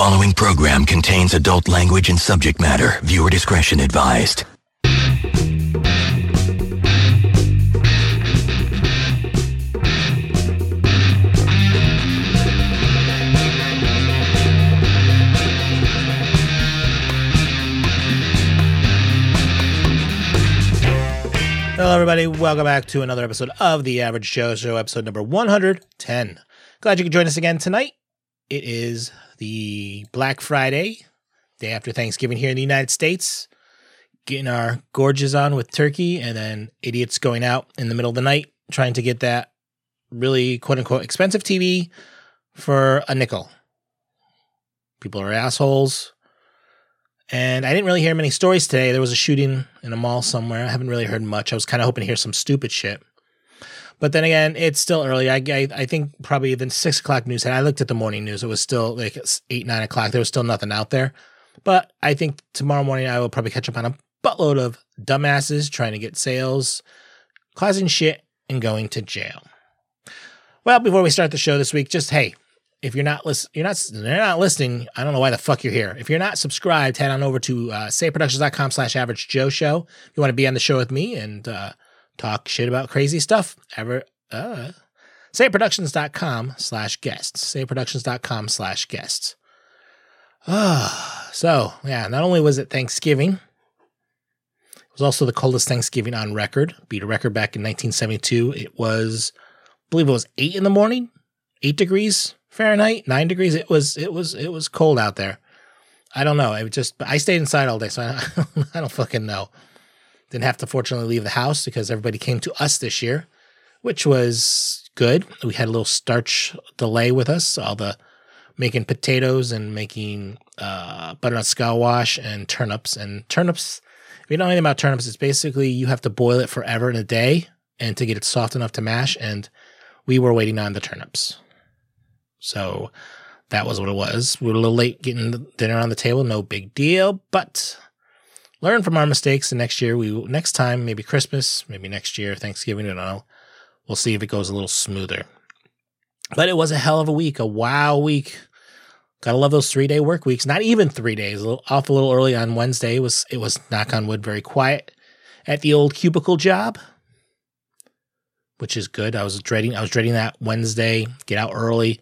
following program contains adult language and subject matter. Viewer discretion advised. Hello, everybody. Welcome back to another episode of The Average Joe Show, episode number 110. Glad you could join us again tonight. It is the Black Friday, day after Thanksgiving here in the United States. Getting our gorges on with turkey, and then idiots going out in the middle of the night trying to get that really quote unquote expensive TV for a nickel. People are assholes. And I didn't really hear many stories today. There was a shooting in a mall somewhere. I haven't really heard much. I was kind of hoping to hear some stupid shit. But then again, it's still early. I, I, I think probably even six o'clock news. And I looked at the morning news. It was still like eight, nine o'clock. There was still nothing out there. But I think tomorrow morning I will probably catch up on a buttload of dumbasses trying to get sales, causing shit, and going to jail. Well, before we start the show this week, just hey, if you're not listen, you're not you're not listening. I don't know why the fuck you're here. If you're not subscribed, head on over to uh, sayitproductions.com slash average Joe show. If you want to be on the show with me and uh, talk shit about crazy stuff, ever uh, sayitproductions.com slash guests. Sayitproductions.com slash guests. Ah, so yeah, not only was it Thanksgiving, it was also the coldest Thanksgiving on record. Beat a record back in 1972. It was, I believe it was eight in the morning, eight degrees Fahrenheit, nine degrees. It was it was it was cold out there. I don't know. It just I stayed inside all day, so I, I don't fucking know. Didn't have to fortunately leave the house because everybody came to us this year, which was good. We had a little starch delay with us. All the making potatoes and making uh, butternut squash and turnips. And turnips, if you know anything about turnips, it's basically you have to boil it forever in a day and to get it soft enough to mash. And we were waiting on the turnips. So that was what it was. We were a little late getting dinner on the table, no big deal, but learn from our mistakes. And next year, we next time, maybe Christmas, maybe next year, Thanksgiving, I don't know. We'll see if it goes a little smoother. But it was a hell of a week, a wow week. Gotta love those three day work weeks. Not even three days. A little, off a little early on Wednesday. It was it was knock on wood, very quiet at the old cubicle job, which is good. I was dreading. I was dreading that Wednesday. Get out early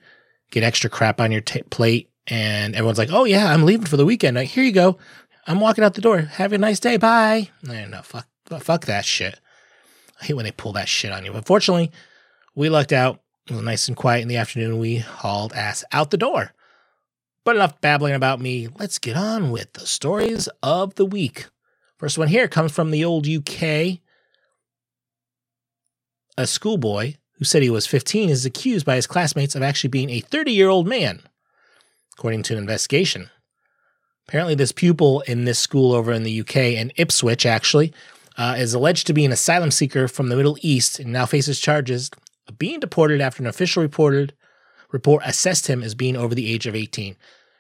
get extra crap on your t- plate, and everyone's like, "Oh yeah, I'm leaving for the weekend. Here you go. I'm walking out the door. Have a nice day. Bye." No, no, fuck, fuck that shit. I hate when they pull that shit on you. But fortunately, we lucked out. It was nice and quiet in the afternoon. We hauled ass out the door. But enough babbling about me. Let's get on with the stories of the week. First one here comes from the old UK. A schoolboy who said he was 15, is accused by his classmates of actually being a 30 year old man, according to an investigation. Apparently, this pupil in this school over in the UK, in Ipswich actually, uh, is alleged to be an asylum seeker from the Middle East and now faces charges of being deported after an official reported report assessed him as being over the age of 18.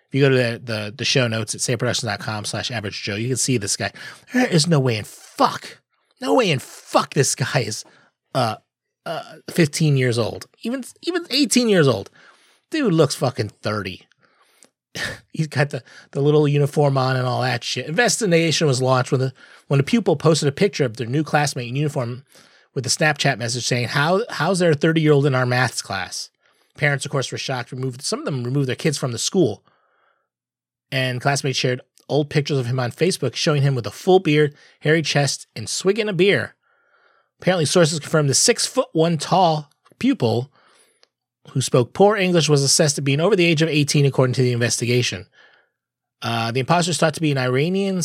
If you go to the, the, the show notes at sayitproductions.com slash average Joe, you can see this guy. There is no way in fuck, no way in fuck this guy is uh, uh, 15 years old, even even 18 years old. Dude looks fucking 30. He's got the, the little uniform on and all that shit. Investigation was launched when the when a pupil posted a picture of their new classmate in uniform with a Snapchat message saying, "How how's there a 30 year old in our maths class?" Parents, of course, were shocked. Removed some of them removed their kids from the school, and classmates shared old pictures of him on Facebook showing him with a full beard, hairy chest, and swigging a beer. Apparently, sources confirm the six foot one tall pupil who spoke poor English was assessed to being over the age of 18, according to the investigation. Uh, the imposter is thought to be an Iranian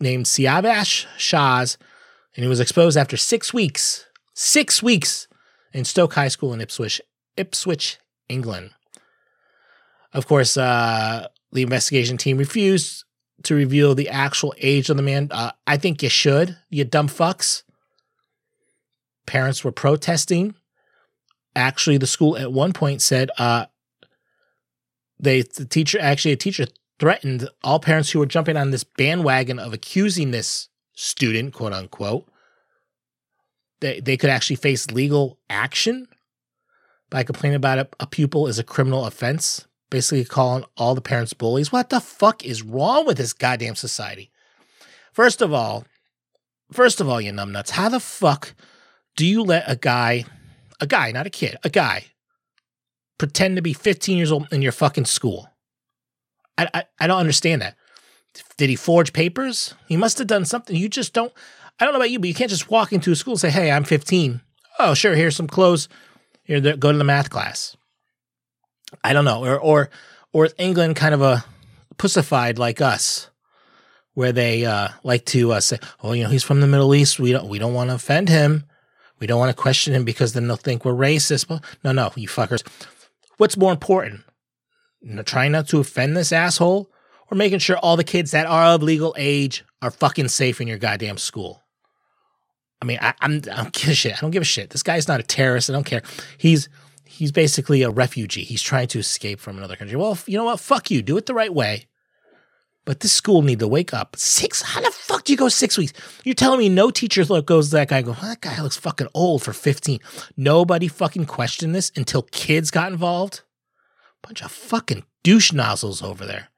named Siavash Shahs, and he was exposed after six weeks, six weeks in Stoke High School in Ipswich, Ipswich, England. Of course, uh, the investigation team refused to reveal the actual age of the man. Uh, I think you should, you dumb fucks parents were protesting. Actually, the school at one point said uh, they the teacher actually a teacher threatened all parents who were jumping on this bandwagon of accusing this student, quote unquote, they, they could actually face legal action by complaining about a, a pupil as a criminal offense basically calling all the parents bullies. What the fuck is wrong with this goddamn society? First of all, first of all, you numbnuts, how the fuck do you let a guy, a guy, not a kid, a guy, pretend to be 15 years old in your fucking school? I, I, I don't understand that. Did he forge papers? He must have done something. You just don't. I don't know about you, but you can't just walk into a school and say, "Hey, I'm 15. Oh, sure. Here's some clothes. Here, go to the math class." I don't know, or or or England kind of a pussified like us, where they uh, like to uh, say, "Oh, you know, he's from the Middle East. We don't we don't want to offend him. We don't want to question him because then they'll think we're racist." But no, no, you fuckers. What's more important? trying not to offend this asshole, or making sure all the kids that are of legal age are fucking safe in your goddamn school? I mean, I, I'm I don't give a shit. I don't give a shit. This guy's not a terrorist. I don't care. He's he's basically a refugee. He's trying to escape from another country. Well, you know what? Fuck you. Do it the right way. But this school need to wake up. Six? How the fuck do you go six weeks? You're telling me no teacher look goes that guy. go, that guy looks fucking old for 15. Nobody fucking questioned this until kids got involved. Bunch of fucking douche nozzles over there.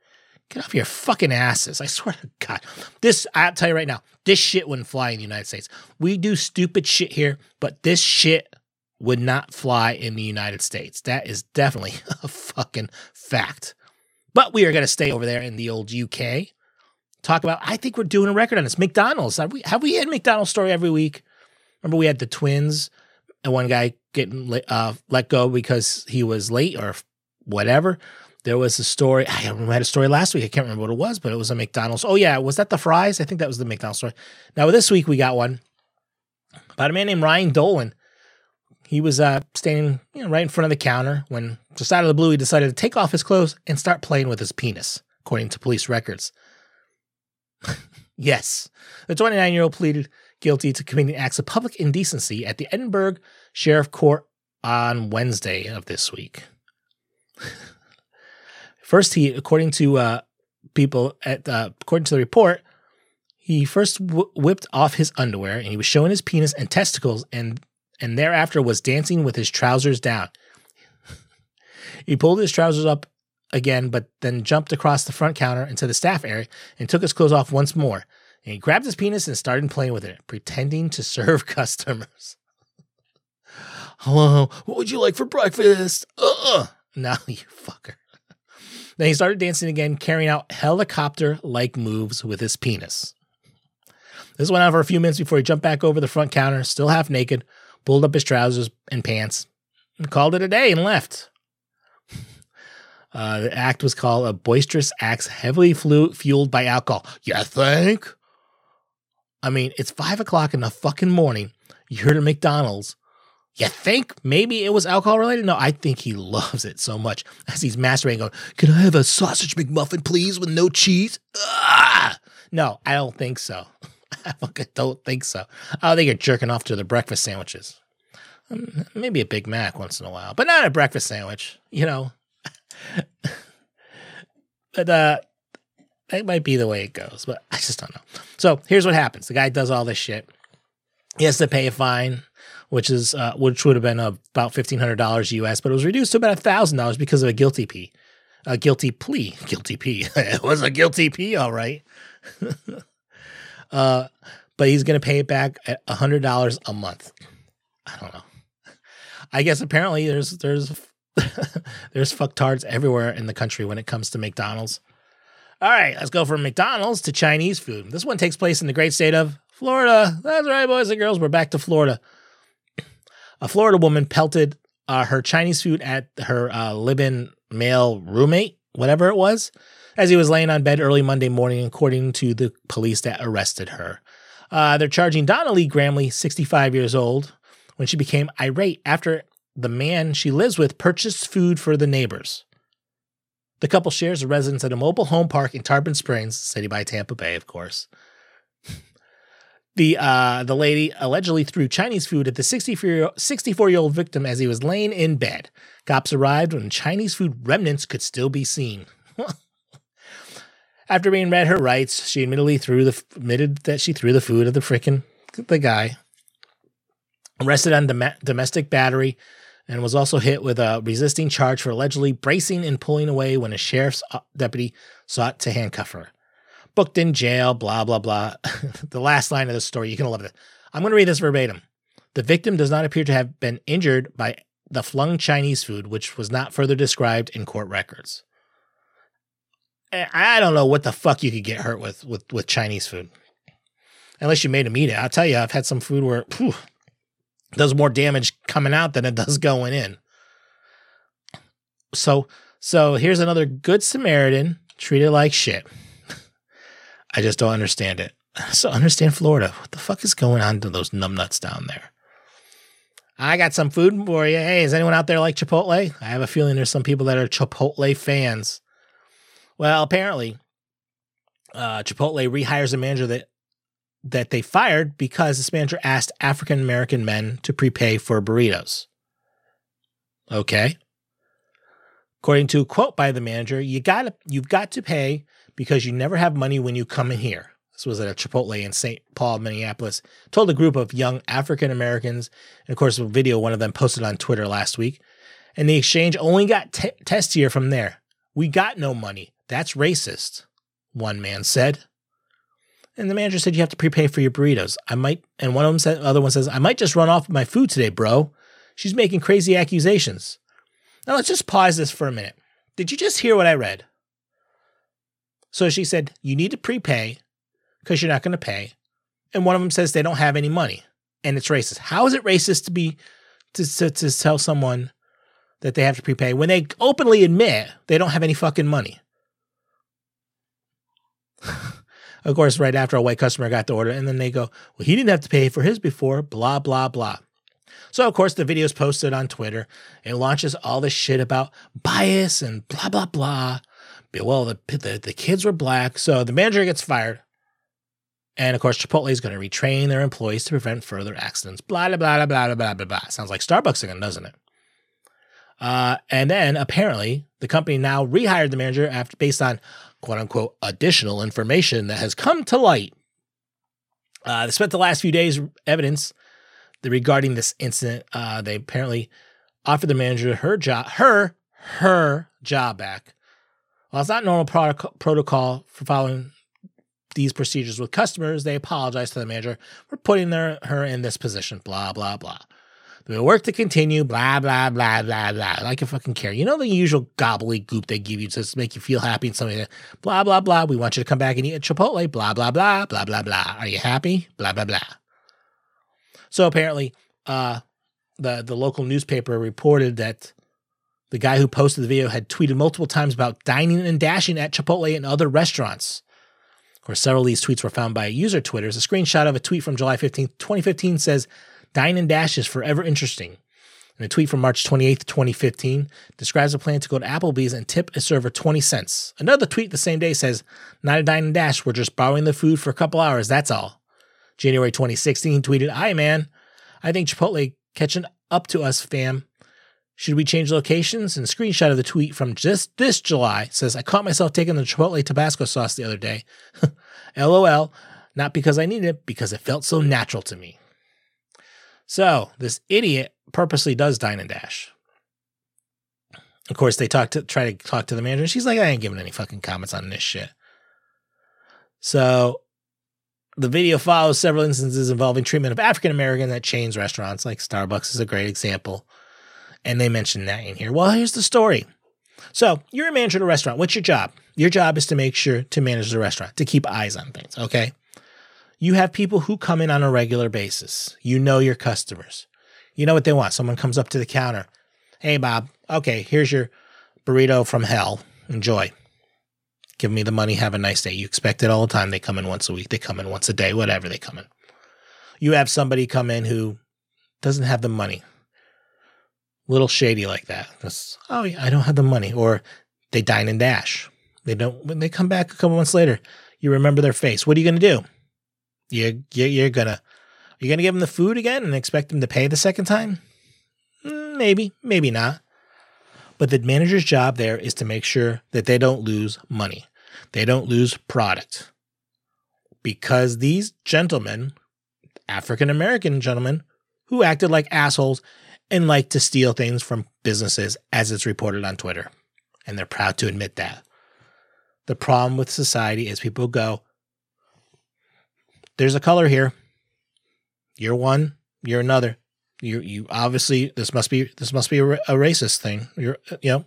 Get off your fucking asses. I swear to God. This, I'll tell you right now, this shit wouldn't fly in the United States. We do stupid shit here, but this shit would not fly in the United States. That is definitely a fucking fact. But we are going to stay over there in the old UK. Talk about, I think we're doing a record on this. McDonald's. Have we, have we had McDonald's story every week? Remember, we had the twins and one guy getting uh, let go because he was late or whatever. There was a story. I had a story last week. I can't remember what it was, but it was a McDonald's. Oh, yeah. Was that the fries? I think that was the McDonald's story. Now, this week we got one about a man named Ryan Dolan he was uh, standing you know, right in front of the counter when, just out of the blue, he decided to take off his clothes and start playing with his penis, according to police records. yes, the 29 year old pleaded guilty to committing acts of public indecency at the Edinburgh Sheriff Court on Wednesday of this week. first, he, according to uh, people at, uh, according to the report, he first w- whipped off his underwear and he was showing his penis and testicles, and and thereafter was dancing with his trousers down. he pulled his trousers up again, but then jumped across the front counter into the staff area and took his clothes off once more. And he grabbed his penis and started playing with it, pretending to serve customers. Hello, what would you like for breakfast? Uh, now you fucker. then he started dancing again, carrying out helicopter like moves with his penis. This went on for a few minutes before he jumped back over the front counter, still half naked, pulled up his trousers and pants, and called it a day and left. Uh, the act was called a boisterous act heavily flu- fueled by alcohol. You think? I mean, it's five o'clock in the fucking morning. You're at McDonald's. You think maybe it was alcohol related? No, I think he loves it so much as he's masturbating, going, Can I have a sausage McMuffin, please, with no cheese? Ah! No, I don't think so. I don't think so. I think you're jerking off to the breakfast sandwiches. Um, maybe a Big Mac once in a while, but not a breakfast sandwich, you know. but uh that might be the way it goes, but I just don't know. So here's what happens: the guy does all this shit. He has to pay a fine, which is uh, which would have been about fifteen hundred dollars US, but it was reduced to about thousand dollars because of a guilty plea. A guilty plea, guilty plea. it was a guilty plea, all right. Uh, but he's going to pay it back at hundred dollars a month. I don't know. I guess apparently there's there's there's fucktards everywhere in the country when it comes to McDonald's. All right, let's go from McDonald's to Chinese food. This one takes place in the great state of Florida. That's right, boys and girls. We're back to Florida. A Florida woman pelted uh, her Chinese food at her uh, live-in male roommate, whatever it was, as he was laying on bed early Monday morning, according to the police that arrested her. Uh, they're charging Donna Lee Gramley, 65 years old, when she became irate after the man she lives with purchased food for the neighbors. The couple shares a residence at a mobile home park in Tarpon Springs, city by Tampa Bay, of course. the uh, the lady allegedly threw Chinese food at the 64 year old victim as he was laying in bed. Cops arrived when Chinese food remnants could still be seen. After being read her rights, she admittedly threw the admitted that she threw the food at the frickin' the guy. Arrested on dom- domestic battery and was also hit with a resisting charge for allegedly bracing and pulling away when a sheriff's uh, deputy sought to handcuff her. Booked in jail, blah, blah, blah. the last line of the story, you can love it. I'm going to read this verbatim. The victim does not appear to have been injured by the flung Chinese food, which was not further described in court records. Eh, I don't know what the fuck you could get hurt with with, with Chinese food. Unless you made them eat it. I'll tell you, I've had some food where whew, does more damage coming out than it does going in. So so here's another good Samaritan treated like shit. I just don't understand it. So understand Florida. What the fuck is going on to those numbnuts down there? I got some food for you. Hey, is anyone out there like Chipotle? I have a feeling there's some people that are Chipotle fans. Well, apparently, uh, Chipotle rehires a manager that that they fired because this manager asked African American men to prepay for burritos. Okay. According to a quote by the manager, you got you've got to pay because you never have money when you come in here. This was at a Chipotle in St. Paul, Minneapolis. Told a group of young African Americans, and of course, a video one of them posted on Twitter last week. And the exchange only got t- testier from there. We got no money. That's racist, one man said. And the manager said you have to prepay for your burritos. I might, and one of them said, other one says, I might just run off with my food today, bro. She's making crazy accusations. Now let's just pause this for a minute. Did you just hear what I read? So she said, you need to prepay because you're not going to pay. And one of them says they don't have any money and it's racist. How is it racist to be to, to, to tell someone that they have to prepay when they openly admit they don't have any fucking money? Of course, right after a white customer got the order, and then they go, Well, he didn't have to pay for his before, blah, blah, blah. So, of course, the video is posted on Twitter. It launches all this shit about bias and blah, blah, blah. Well, the, the, the kids were black. So the manager gets fired. And of course, Chipotle is going to retrain their employees to prevent further accidents. Blah, blah, blah, blah, blah, blah, blah, blah. Sounds like Starbucks again, doesn't it? Uh, and then apparently, the company now rehired the manager after based on quote unquote additional information that has come to light. Uh, they spent the last few days evidence regarding this incident. Uh, they apparently offered the manager her job, her her job back. While it's not normal pro- protocol for following these procedures with customers, they apologize to the manager for putting their, her in this position. Blah blah blah. The work to continue, blah, blah, blah, blah, blah. Like you fucking care. You know the usual gobbledygook they give you to make you feel happy and something like that. Blah, blah, blah. We want you to come back and eat at Chipotle. Blah, blah, blah, blah, blah, blah. Are you happy? Blah, blah, blah. So apparently, uh, the, the local newspaper reported that the guy who posted the video had tweeted multiple times about dining and dashing at Chipotle and other restaurants. Of course, several of these tweets were found by user Twitters. A screenshot of a tweet from July 15, 2015 says, Dine and Dash is forever interesting. And a tweet from March 28th, 2015 describes a plan to go to Applebee's and tip a server 20 cents. Another tweet the same day says, Not a dine and dash, we're just borrowing the food for a couple hours, that's all. January 2016 tweeted, Hi man, I think Chipotle catching up to us, fam. Should we change locations? And screenshot of the tweet from just this July says, I caught myself taking the Chipotle Tabasco sauce the other day. LOL, not because I needed it, because it felt so natural to me. So this idiot purposely does dine and dash. Of course, they talk to try to talk to the manager. and She's like, I ain't giving any fucking comments on this shit. So the video follows several instances involving treatment of African American at chains restaurants, like Starbucks is a great example. And they mention that in here. Well, here's the story. So you're a manager at a restaurant. What's your job? Your job is to make sure to manage the restaurant, to keep eyes on things. Okay you have people who come in on a regular basis. You know your customers. You know what they want. Someone comes up to the counter. Hey, Bob. Okay, here's your burrito from hell. Enjoy. Give me the money. Have a nice day. You expect it all the time. They come in once a week. They come in once a day, whatever they come in. You have somebody come in who doesn't have the money. Little shady like that. Just, oh, yeah, I don't have the money. Or they dine and dash. They don't, when they come back a couple months later, you remember their face. What are you going to do? You, you you're gonna you're gonna give them the food again and expect them to pay the second time? Mm, maybe, maybe not. But the manager's job there is to make sure that they don't lose money. They don't lose product. Because these gentlemen, African American gentlemen, who acted like assholes and like to steal things from businesses as it's reported on Twitter. And they're proud to admit that. The problem with society is people go, there's a color here. You're one, you're another. You you obviously this must be this must be a, a racist thing. You're uh, you know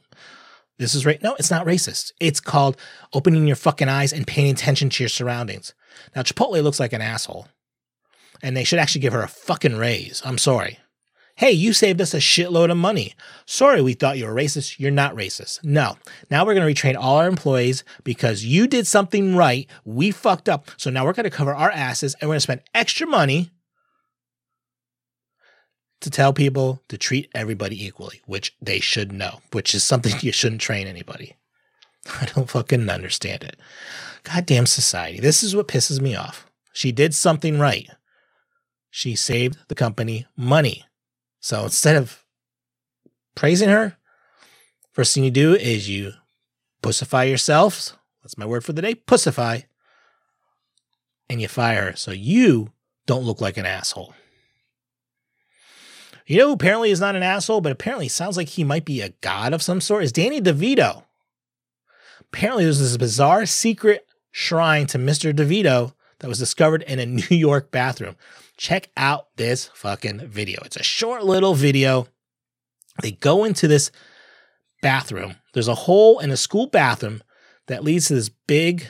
this is right. No, it's not racist. It's called opening your fucking eyes and paying attention to your surroundings. Now Chipotle looks like an asshole, and they should actually give her a fucking raise. I'm sorry. Hey, you saved us a shitload of money. Sorry, we thought you were racist. You're not racist. No. Now we're going to retrain all our employees because you did something right. We fucked up. So now we're going to cover our asses and we're going to spend extra money to tell people to treat everybody equally, which they should know, which is something you shouldn't train anybody. I don't fucking understand it. Goddamn society. This is what pisses me off. She did something right. She saved the company money. So instead of praising her, first thing you do is you pussify yourselves. That's my word for the day. Pussify. And you fire her. So you don't look like an asshole. You know apparently is not an asshole, but apparently sounds like he might be a god of some sort? Is Danny DeVito. Apparently, there's this bizarre secret shrine to Mr. DeVito that was discovered in a New York bathroom. Check out this fucking video. It's a short little video. They go into this bathroom. There's a hole in a school bathroom that leads to this big,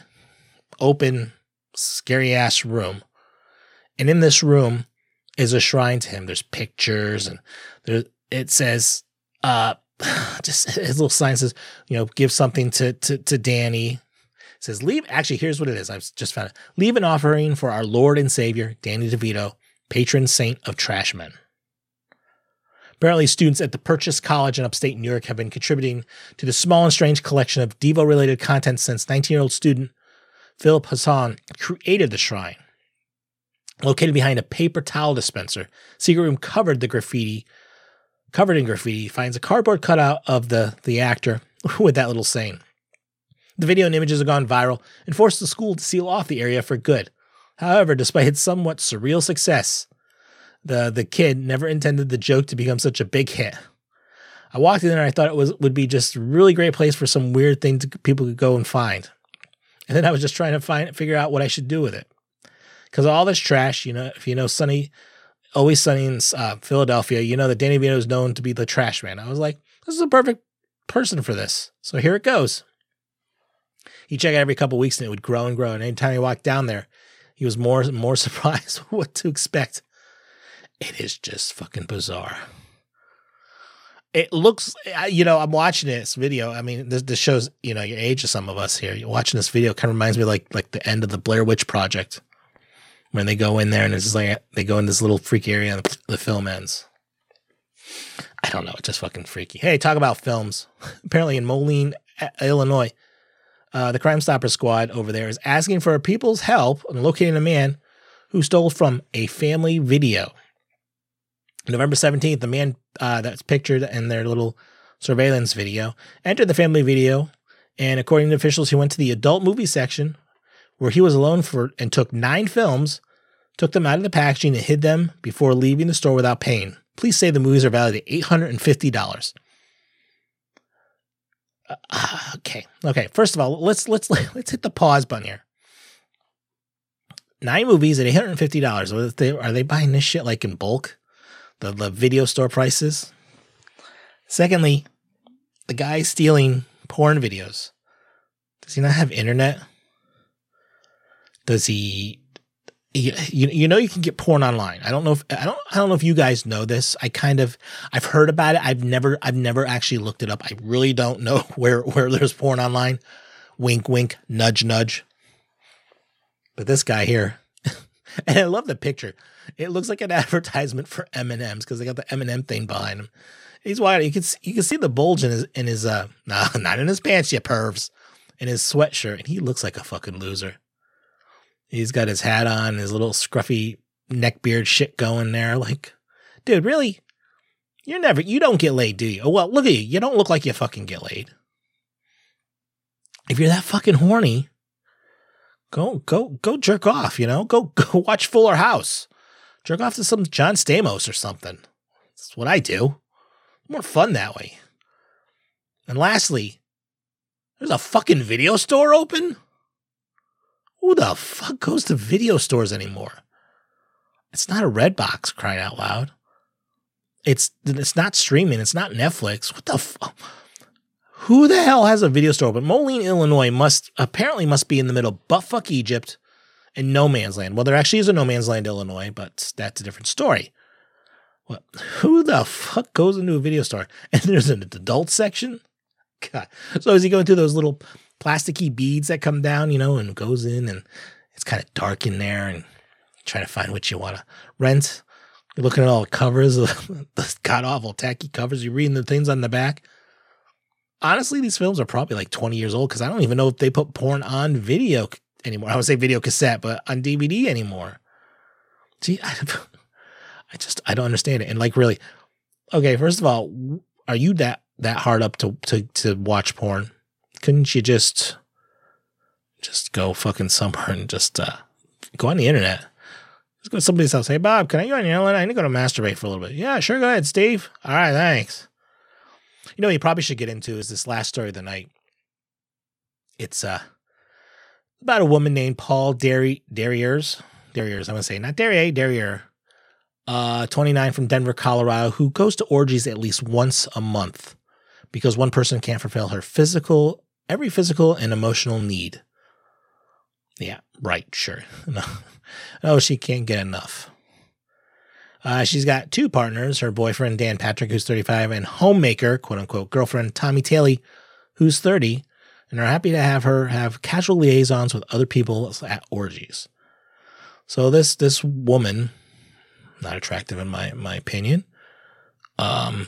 open, scary ass room. And in this room, is a shrine to him. There's pictures and there it says uh just his little sign says, you know, give something to to to Danny. It says leave actually here's what it is. I've just found it. Leave an offering for our Lord and Savior, Danny DeVito, patron saint of trashmen. Apparently, students at the Purchase College in upstate New York have been contributing to the small and strange collection of Devo related content since 19 year old student Philip Hassan created the shrine. Located behind a paper towel dispenser, secret room covered the graffiti, covered in graffiti, finds a cardboard cutout of the, the actor with that little saying. The video and images have gone viral and forced the school to seal off the area for good. However, despite its somewhat surreal success, the, the kid never intended the joke to become such a big hit. I walked in there and I thought it was would be just a really great place for some weird thing to people could go and find. And then I was just trying to find figure out what I should do with it because all this trash, you know, if you know Sunny, always Sunny in uh, Philadelphia, you know that Danny Vito is known to be the trash man. I was like, this is a perfect person for this. So here it goes. He check it every couple weeks and it would grow and grow. And anytime he walked down there, he was more and more surprised what to expect. It is just fucking bizarre. It looks, you know, I'm watching this video. I mean, this, this shows, you know, your age of some of us here. You're watching this video kind of reminds me like like the end of the Blair Witch Project when they go in there and it's just like they go in this little freaky area and the film ends. I don't know. It's just fucking freaky. Hey, talk about films. Apparently in Moline, Illinois, uh, the Crime Stopper Squad over there is asking for people's help in locating a man who stole from a family video. November 17th, the man uh, that's pictured in their little surveillance video entered the family video. And according to officials, he went to the adult movie section where he was alone for and took nine films, took them out of the packaging and hid them before leaving the store without paying. Please say the movies are valued at $850. Okay. Okay. First of all, let's let's let's hit the pause button here. Nine movies at $850. Are they, are they buying this shit like in bulk? The, the video store prices? Secondly, the guy stealing porn videos. Does he not have internet? Does he? You, you know you can get porn online. I don't know if I don't I don't know if you guys know this. I kind of I've heard about it. I've never I've never actually looked it up. I really don't know where where there's porn online. Wink wink nudge nudge. But this guy here, and I love the picture. It looks like an advertisement for M and M's because they got the M and M thing behind him. He's wide. You can see, you can see the bulge in his in his uh nah, not in his pants, you pervs, in his sweatshirt, and he looks like a fucking loser. He's got his hat on, his little scruffy neck beard shit going there. Like, dude, really? You're never, you don't get laid, do you? Well, look at you. You don't look like you fucking get laid. If you're that fucking horny, go, go, go jerk off, you know? Go, go watch Fuller House. Jerk off to some John Stamos or something. That's what I do. More fun that way. And lastly, there's a fucking video store open? Who the fuck goes to video stores anymore? It's not a Redbox crying out loud. It's it's not streaming. It's not Netflix. What the fuck? Who the hell has a video store? But Moline, Illinois must apparently must be in the middle, but fuck Egypt and no man's land. Well, there actually is a no man's land, Illinois, but that's a different story. What? Who the fuck goes into a video store? And there's an adult section. God. So is he going through those little plasticky beads that come down, you know, and goes in, and it's kind of dark in there, and trying to find what you want to rent. You're looking at all the covers, the god awful tacky covers. You're reading the things on the back honestly, these films are probably like 20 years old because I don't even know if they put porn on video anymore. I would say video cassette, but on DVD anymore. See, I, I just I don't understand it. And like, really, okay. First of all, are you that that hard up to to to watch porn? Couldn't you just just go fucking somewhere and just uh, go on the internet? Just go to somebody's house. Hey, Bob, can I go on the internet? I need to go to masturbate for a little bit. Yeah, sure. Go ahead, Steve. All right, thanks. You know, you probably should get into is this last story of the night. It's uh about a woman named Paul Derry Derriers. Derriers, I'm gonna say not Derrier, Derrier. Uh 29 from Denver, Colorado, who goes to orgies at least once a month because one person can't fulfill her physical, every physical and emotional need. Yeah, right, sure. No, no she can't get enough. Uh, she's got two partners her boyfriend, Dan Patrick, who's 35, and homemaker, quote unquote, girlfriend, Tommy Taylor, who's 30, and are happy to have her have casual liaisons with other people at orgies. So this this woman, not attractive in my my opinion, um,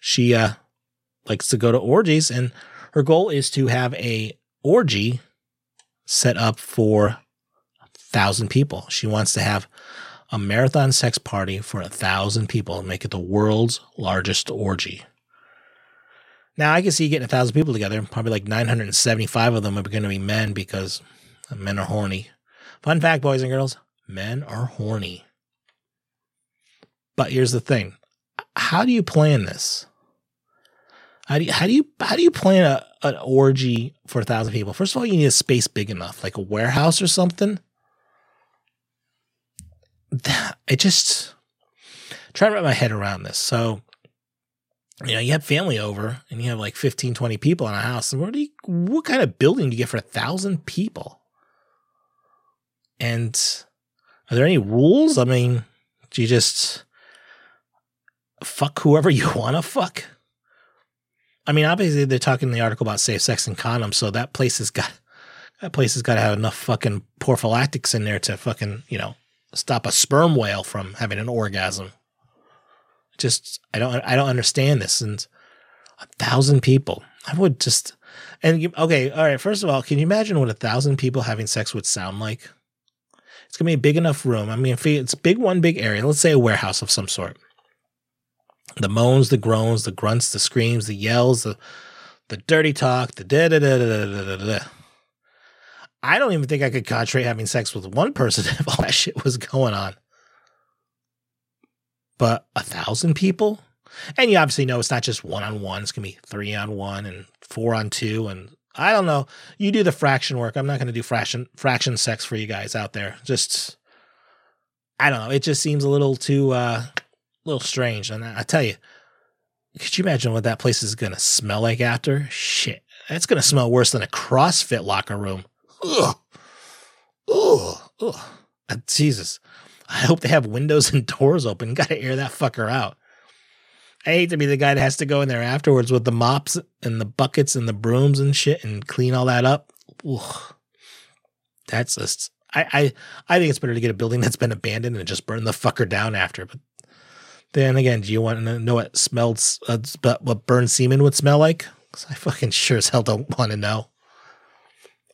she uh likes to go to orgies, and her goal is to have a orgy set up for a thousand people. She wants to have a marathon sex party for a thousand people and make it the world's largest orgy. Now I can see getting a thousand people together. Probably like 975 of them are going to be men because men are horny. Fun fact, boys and girls: men are horny. But here's the thing: how do you plan this? How do you how do you how do you plan a, an orgy for a thousand people? First of all, you need a space big enough, like a warehouse or something that I just try to wrap my head around this. So, you know, you have family over and you have like 15, 20 people in a house. And what do you, what kind of building do you get for a thousand people? And are there any rules? I mean, do you just fuck whoever you want to fuck? I mean, obviously they're talking in the article about safe sex and condoms, so that place has got that place has got to have enough fucking prophylactics in there to fucking, you know, stop a sperm whale from having an orgasm. Just I don't I don't understand this. And a thousand people, I would just and okay, all right. First of all, can you imagine what a thousand people having sex would sound like? It's gonna be a big enough room. I mean, if it's big one big area. Let's say a warehouse of some sort. The moans, the groans, the grunts, the screams, the yells, the the dirty talk, the da da da da da da da. I don't even think I could concentrate having sex with one person if all that shit was going on. But a thousand people? And you obviously know it's not just one on one, it's gonna be three on one and four on two. And I don't know. You do the fraction work. I'm not gonna do fraction fraction sex for you guys out there. Just I don't know. It just seems a little too uh little strange. And I, tell you, could you imagine what that place is gonna smell like after? Shit. It's gonna smell worse than a CrossFit locker room. Ugh. Ugh. Ugh. Uh, Jesus. I hope they have windows and doors open. Got to air that fucker out. I hate to be the guy that has to go in there afterwards with the mops and the buckets and the brooms and shit and clean all that up. Ugh. That's just I, I I think it's better to get a building that's been abandoned and just burn the fucker down after. But then again, do you want to know what smells uh, what burned semen would smell like? Because I fucking sure as hell don't want to know.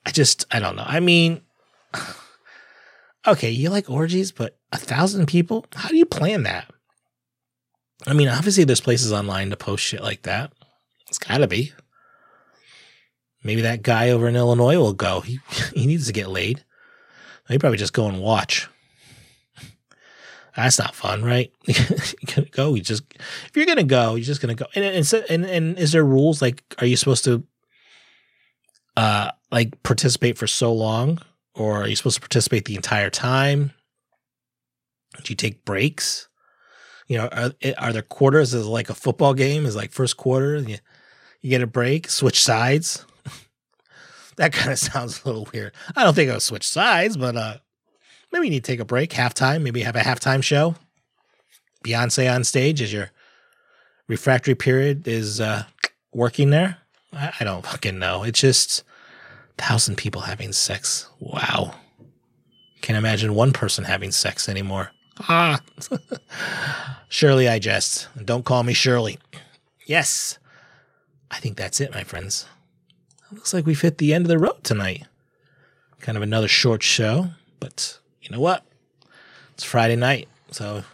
I just, I don't know. I mean, okay, you like orgies, but a thousand people? How do you plan that? I mean, obviously, there's places online to post shit like that. It's gotta be. Maybe that guy over in Illinois will go. He he needs to get laid. He probably just go and watch. That's not fun, right? you're gonna go. You just if you're gonna go, you're just gonna go. And and and, and is there rules like are you supposed to uh like participate for so long, or are you supposed to participate the entire time? Do you take breaks? You know, are are there quarters? Is like a football game? Is like first quarter, you you get a break, switch sides. that kind of sounds a little weird. I don't think I'll switch sides, but uh maybe you need to take a break, halftime, maybe have a halftime show. Beyonce on stage as your refractory period is uh, working there. I, I don't fucking know. It's just thousand people having sex. Wow. Can't imagine one person having sex anymore. Ah. Shirley, I jest. Don't call me Shirley. Yes. I think that's it, my friends. It looks like we've hit the end of the road tonight. Kind of another short show, but you know what? It's Friday night, so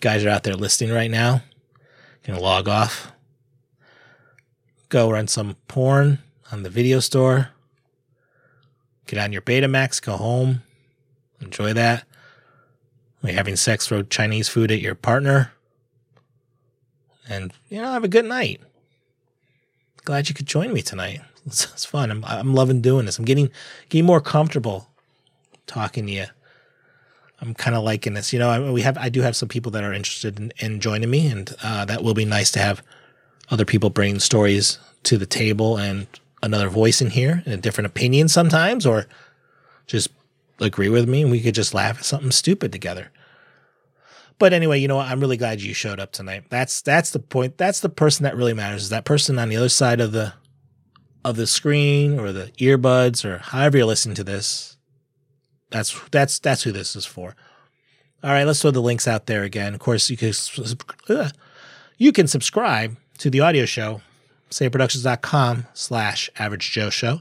guys are out there listening right now. Gonna log off, go run some porn on the video store, get on your Betamax, go home, enjoy that. Are having sex, throw Chinese food at your partner, and you know have a good night. Glad you could join me tonight. It's, it's fun. I'm I'm loving doing this. I'm getting getting more comfortable talking to you I'm kind of liking this. You know, we have I do have some people that are interested in, in joining me, and uh, that will be nice to have other people bring stories to the table and another voice in here and a different opinion sometimes, or just agree with me and we could just laugh at something stupid together. But anyway, you know what? I'm really glad you showed up tonight. That's that's the point. That's the person that really matters. Is that person on the other side of the of the screen or the earbuds or however you're listening to this that's that's that's who this is for. All right, let's throw the links out there again. Of course, you can uh, you can subscribe to the audio show, sayitproductions.com slash average Joe show.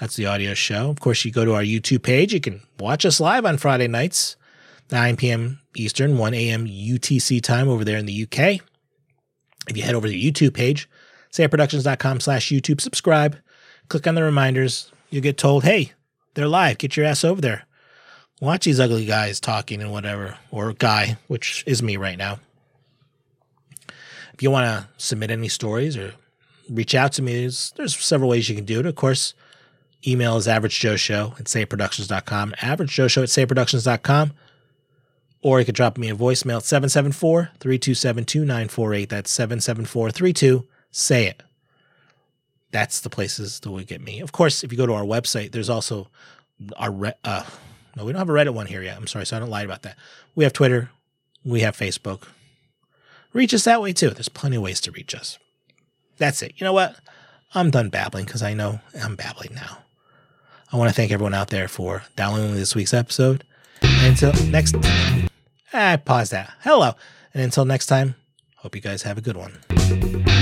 That's the audio show. Of course, you go to our YouTube page. You can watch us live on Friday nights, 9 p.m. Eastern, 1 a.m. UTC time over there in the UK. If you head over to the YouTube page, sayitproductions.com slash YouTube, subscribe, click on the reminders. You'll get told, hey, they're live. Get your ass over there watch these ugly guys talking and whatever, or guy, which is me right now. If you want to submit any stories or reach out to me, there's, there's several ways you can do it. Of course, email is averagejoeshow at sayitproductions.com, averagejoeshow at sayitproductions.com, or you could drop me a voicemail at 774 327 2948. That's 774 32 say it. That's the places that would get me. Of course, if you go to our website, there's also our uh, no, we don't have a Reddit one here yet. I'm sorry, so I don't lie about that. We have Twitter, we have Facebook. Reach us that way too. There's plenty of ways to reach us. That's it. You know what? I'm done babbling because I know I'm babbling now. I want to thank everyone out there for downloading this week's episode. And until next time. I pause that. Hello. And until next time, hope you guys have a good one.